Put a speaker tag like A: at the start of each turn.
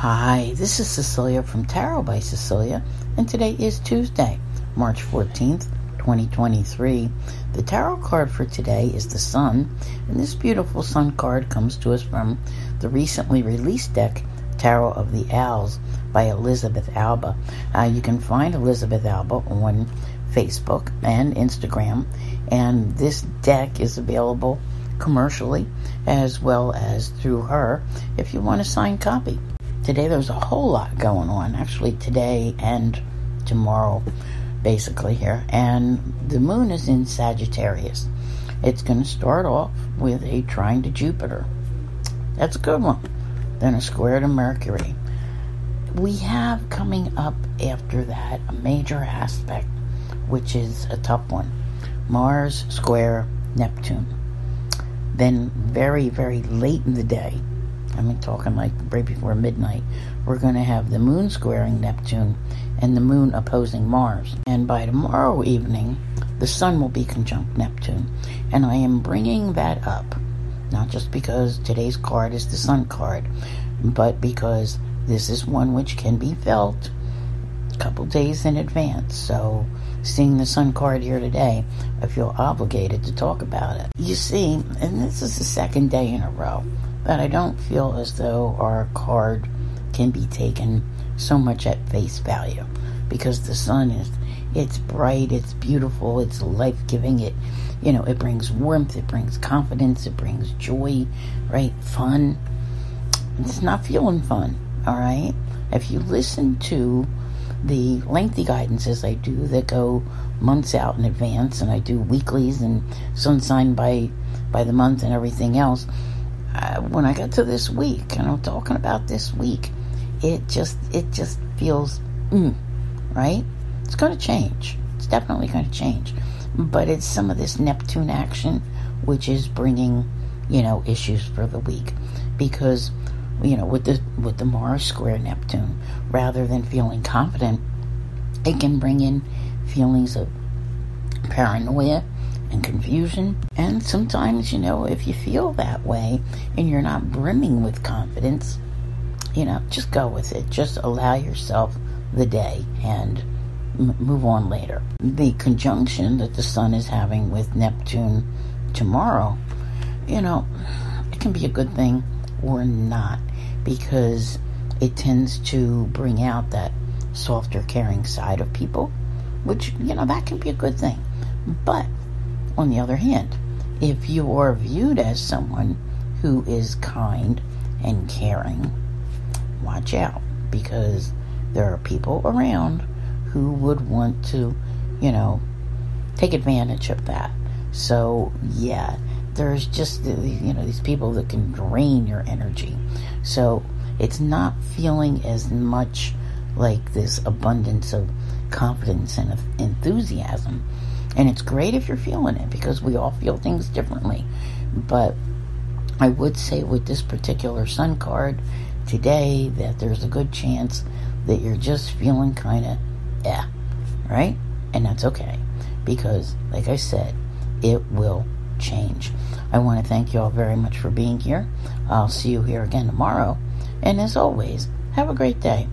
A: Hi, this is Cecilia from Tarot by Cecilia, and today is Tuesday, March 14th, 2023. The tarot card for today is the Sun, and this beautiful Sun card comes to us from the recently released deck, Tarot of the Owls by Elizabeth Alba. Uh, you can find Elizabeth Alba on Facebook and Instagram, and this deck is available commercially as well as through her if you want a signed copy. Today there's a whole lot going on, actually, today and tomorrow, basically, here. And the moon is in Sagittarius. It's going to start off with a trine to Jupiter. That's a good one. Then a square to Mercury. We have coming up after that a major aspect, which is a tough one Mars square Neptune. Then, very, very late in the day, I mean, talking like right before midnight, we're going to have the moon squaring Neptune and the moon opposing Mars. And by tomorrow evening, the sun will be conjunct Neptune. And I am bringing that up, not just because today's card is the sun card, but because this is one which can be felt a couple days in advance. So, seeing the sun card here today, I feel obligated to talk about it. You see, and this is the second day in a row but I don't feel as though our card can be taken so much at face value because the sun is it's bright, it's beautiful, it's life-giving. It you know, it brings warmth, it brings confidence, it brings joy, right? Fun. It's not feeling fun, all right? If you listen to the lengthy guidances I do that go months out in advance and I do weeklies and sun sign by by the month and everything else, uh, when I got to this week, and I'm talking about this week, it just it just feels mm, right. It's going to change. It's definitely going to change, but it's some of this Neptune action which is bringing you know issues for the week because you know with the with the Mars square Neptune, rather than feeling confident, it can bring in feelings of paranoia and confusion. And sometimes, you know, if you feel that way and you're not brimming with confidence, you know, just go with it. Just allow yourself the day and move on later. The conjunction that the sun is having with Neptune tomorrow, you know, it can be a good thing or not because it tends to bring out that softer, caring side of people, which, you know, that can be a good thing. But on the other hand, if you are viewed as someone who is kind and caring, watch out because there are people around who would want to, you know, take advantage of that. So, yeah, there's just, you know, these people that can drain your energy. So, it's not feeling as much like this abundance of confidence and enthusiasm and it's great if you're feeling it because we all feel things differently. But I would say with this particular sun card today that there's a good chance that you're just feeling kind of yeah, right? And that's okay because, like I said, it will change. I want to thank you all very much for being here. I'll see you here again tomorrow. And as always, have a great day.